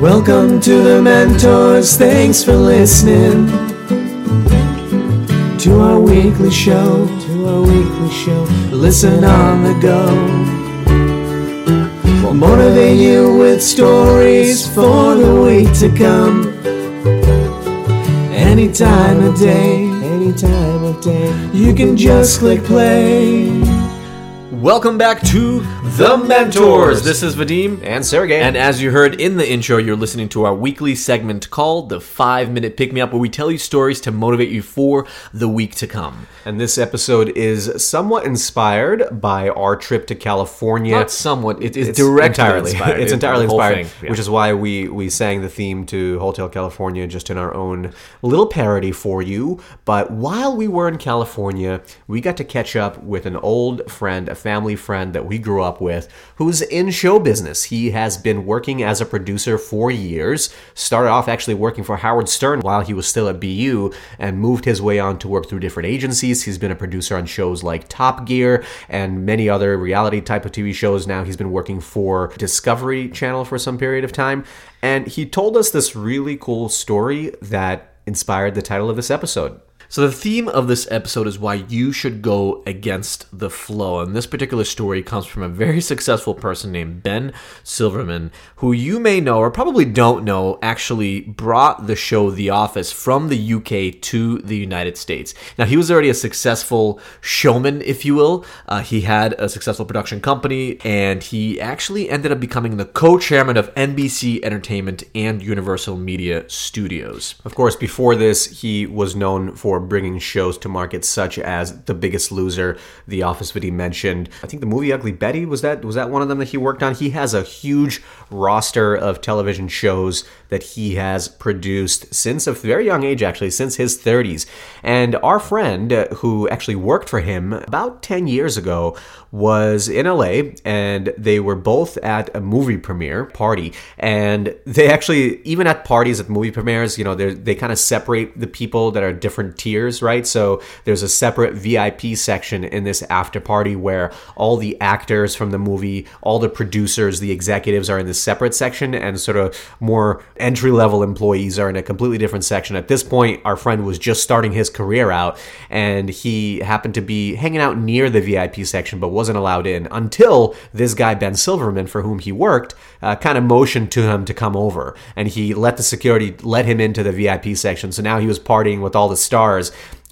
Welcome to the Mentors. Thanks for listening to our weekly show. To our weekly show. Listen on the go. We'll motivate you with stories for the week to come. Any time of day, any time of day, you can just click play. Welcome back to The Mentors. This is Vadim. And Sergey. And as you heard in the intro, you're listening to our weekly segment called The Five Minute Pick Me Up, where we tell you stories to motivate you for the week to come. And this episode is somewhat inspired by our trip to California. Not somewhat, it is It's directly entirely inspired. It's It- entirely inspired, yeah. which is why we we sang the theme to Hotel California just in our own little parody for you. But while we were in California, we got to catch up with an old friend, a family friend that we grew up with, who's in show business. He has been working as a producer for years. Started off actually working for Howard Stern while he was still at BU, and moved his way on to work through different agencies. He's been a producer on shows like Top Gear and many other reality type of TV shows. Now he's been working for Discovery Channel for some period of time. And he told us this really cool story that inspired the title of this episode. So the theme of this episode is why you should go against the flow. And this particular story comes from a very successful person named Ben Silverman, who you may know or probably don't know actually brought the show The Office from the UK to the United States. Now he was already a successful showman, if you will. Uh, he had a successful production company, and he actually ended up becoming the co-chairman of NBC Entertainment and Universal Media Studios. Of course, before this, he was known for bringing shows to market such as The Biggest Loser, The Office that he mentioned. I think the movie Ugly Betty was that was that one of them that he worked on. He has a huge roster of television shows that he has produced since a very young age, actually, since his 30s. And our friend, uh, who actually worked for him about 10 years ago, was in LA and they were both at a movie premiere party. And they actually, even at parties, at movie premieres, you know, they're- they kind of separate the people that are different tiers, right? So there's a separate VIP section in this after party where all the actors from the movie, all the producers, the executives are in this separate section, and sort of more entry level employees are in a completely different section. At this point, our friend was just starting his career out, and he happened to be hanging out near the VIP section, but wasn't allowed in until this guy Ben Silverman, for whom he worked, uh, kind of motioned to him to come over, and he let the security let him into the VIP section. So now he was partying with all the stars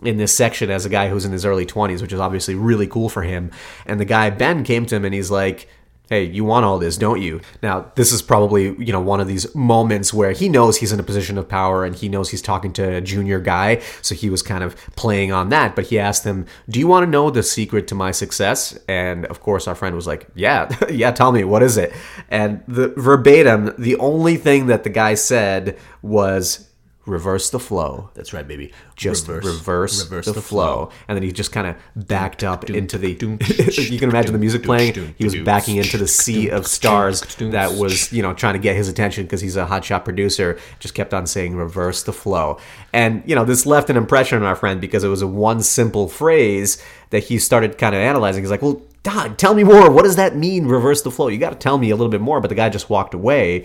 in this section as a guy who's in his early 20s, which is obviously really cool for him. And the guy Ben came to him and he's like, Hey, you want all this, don't you? Now, this is probably, you know, one of these moments where he knows he's in a position of power and he knows he's talking to a junior guy, so he was kind of playing on that, but he asked him, "Do you want to know the secret to my success?" And of course, our friend was like, "Yeah, yeah, tell me, what is it?" And the verbatim, the only thing that the guy said was reverse the flow That's right, baby. just reverse, the, flow. And then he just kind of backed up into the. you can imagine the music playing. He was backing into the sea of stars that was, you know, trying to get his attention because he's a hotshot producer. Just kept on saying reverse the flow. And, you know, this left an impression on our friend because it was a one simple phrase that he started kind of analyzing. He's like, well, Dog, tell me more. What does that mean, reverse the flow? You got to tell me a little bit more. But the guy just walked away.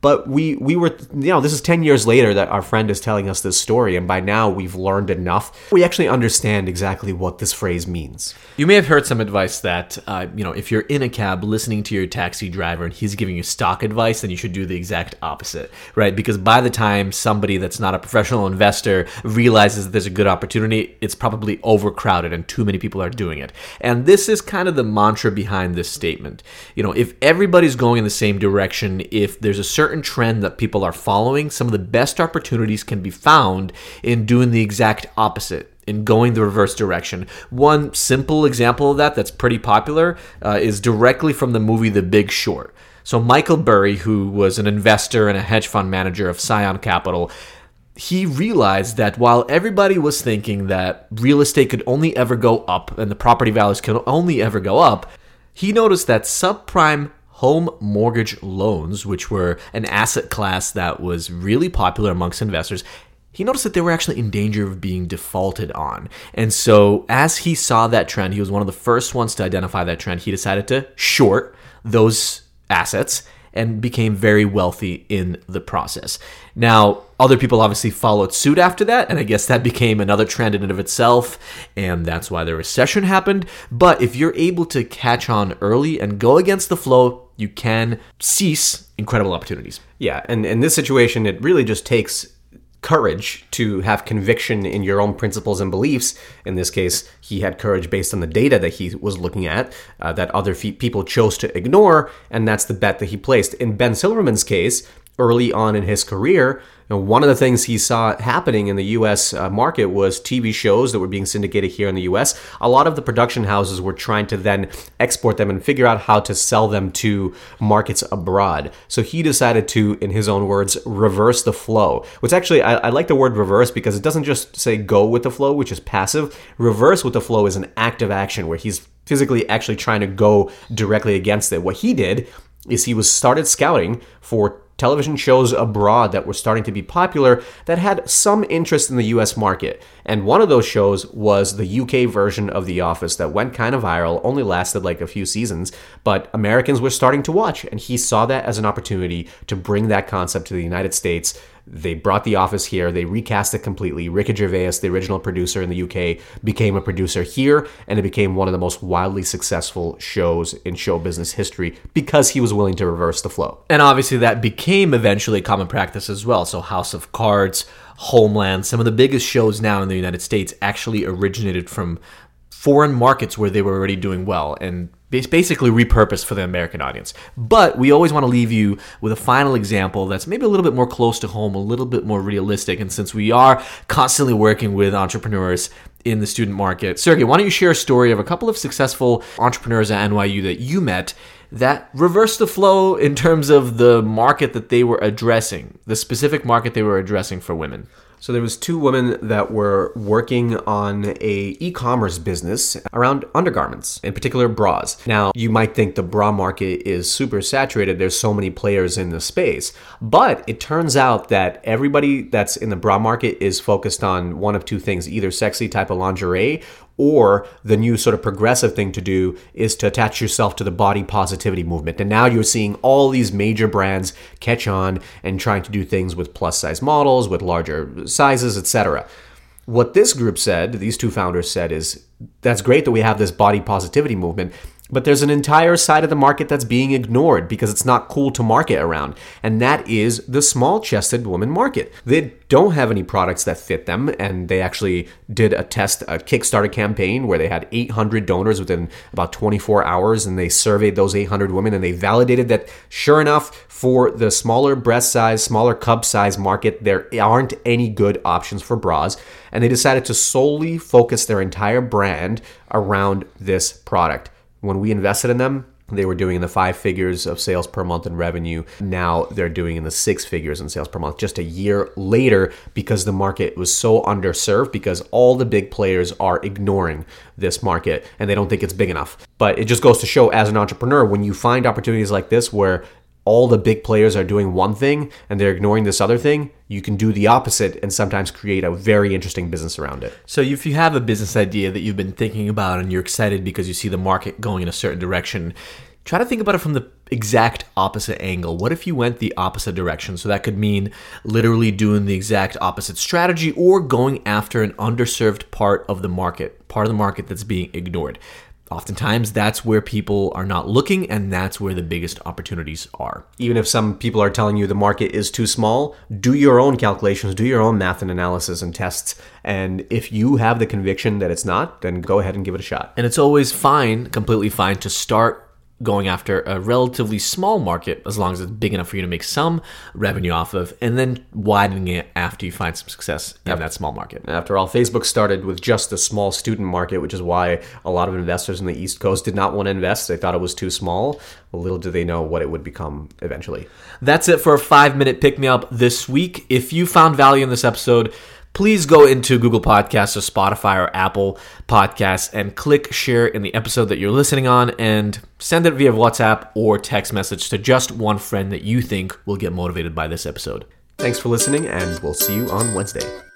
But we we were you know this is 10 years later that our friend is telling us this story and by now we've learned enough. We actually understand exactly what this phrase means. You may have heard some advice that, uh, you know, if you're in a cab listening to your taxi driver and he's giving you stock advice, then you should do the exact opposite, right? Because by the time somebody that's not a professional investor realizes that there's a good opportunity, it's probably overcrowded and too many people are doing it. And this is kind of the mantra behind this statement. You know, if everybody's going in the same direction, if there's a certain trend that people are following, some of the best opportunities can be found in doing the exact opposite in going the reverse direction. One simple example of that that's pretty popular uh, is directly from the movie The Big Short. So, Michael Burry, who was an investor and a hedge fund manager of Scion Capital, he realized that while everybody was thinking that real estate could only ever go up and the property values could only ever go up, he noticed that subprime home mortgage loans, which were an asset class that was really popular amongst investors, he noticed that they were actually in danger of being defaulted on. And so, as he saw that trend, he was one of the first ones to identify that trend. He decided to short those assets and became very wealthy in the process. Now, other people obviously followed suit after that, and I guess that became another trend in and of itself, and that's why the recession happened. But if you're able to catch on early and go against the flow, you can seize incredible opportunities. Yeah, and in this situation, it really just takes courage to have conviction in your own principles and beliefs. In this case, he had courage based on the data that he was looking at uh, that other fe- people chose to ignore, and that's the bet that he placed. In Ben Silverman's case, early on in his career, you know, one of the things he saw happening in the U.S. Uh, market was TV shows that were being syndicated here in the U.S. A lot of the production houses were trying to then export them and figure out how to sell them to markets abroad. So he decided to, in his own words, reverse the flow. Which actually, I, I like the word reverse because it doesn't just say go with the flow, which is passive. Reverse with the flow is an active action where he's physically actually trying to go directly against it. What he did is he was started scouting for television shows abroad that were starting to be popular that had some interest in the US market. And one of those shows was the UK version of The Office that went kind of viral, only lasted like a few seasons, but Americans were starting to watch. And he saw that as an opportunity to bring that concept to the United States they brought The Office here. They recast it completely. Ricky Gervais, the original producer in the UK, became a producer here, and it became one of the most wildly successful shows in show business history because he was willing to reverse the flow. And obviously, that became eventually common practice as well. So, House of Cards, Homeland, some of the biggest shows now in the United States actually originated from foreign markets where they were already doing well and basically repurposed for the American audience. But we always want to leave you with a final example that's maybe a little bit more close to home, a little bit more realistic. And since we are constantly working with entrepreneurs in the student market, Sergey, why don't you share a story of a couple of successful entrepreneurs at NYU that you met that reversed the flow in terms of the market that they were addressing, the specific market they were addressing for women? So there was two women that were working on a e-commerce business around undergarments, in particular bras. Now, you might think the bra market is super saturated. There's so many players in the space. But it turns out that everybody that's in the bra market is focused on one of two things, either sexy type of lingerie or the new sort of progressive thing to do is to attach yourself to the body positivity movement. And now you're seeing all these major brands catch on and trying to do things with plus size models, with larger sizes, etc. What this group said, these two founders said, is that's great that we have this body positivity movement, but there's an entire side of the market that's being ignored because it's not cool to market around, and that is the small chested woman market. They don't have any products that fit them, and they actually did a test, a Kickstarter campaign where they had 800 donors within about 24 hours, and they surveyed those 800 women, and they validated that sure enough, for the smaller breast size, smaller cup size market, there aren't any good options for bras, and they decided to solely focus their entire brand around this product. When we invested in them, they were doing in the five figures of sales per month in revenue. Now they're doing in the six figures in sales per month just a year later because the market was so underserved because all the big players are ignoring this market and they don't think it's big enough. But it just goes to show as an entrepreneur, when you find opportunities like this where all the big players are doing one thing and they're ignoring this other thing, you can do the opposite and sometimes create a very interesting business around it. So, if you have a business idea that you've been thinking about and you're excited because you see the market going in a certain direction, try to think about it from the exact opposite angle. What if you went the opposite direction? So, that could mean literally doing the exact opposite strategy or going after an underserved part of the market, part of the market that's being ignored. Oftentimes, that's where people are not looking, and that's where the biggest opportunities are. Even if some people are telling you the market is too small, do your own calculations, do your own math and analysis and tests. And if you have the conviction that it's not, then go ahead and give it a shot. And it's always fine, completely fine, to start going after a relatively small market as long as it's big enough for you to make some revenue off of, and then widening it after you find some success in that small market. After all, Facebook started with just a small student market, which is why a lot of investors in the East Coast did not want to invest. They thought it was too small. Little do they know what it would become eventually. That's it for a five minute pick me up this week. If you found value in this episode, please go into Google Podcasts or Spotify or Apple Podcasts and click share in the episode that you're listening on and send it via WhatsApp or text message to just one friend that you think will get motivated by this episode. Thanks for listening, and we'll see you on Wednesday.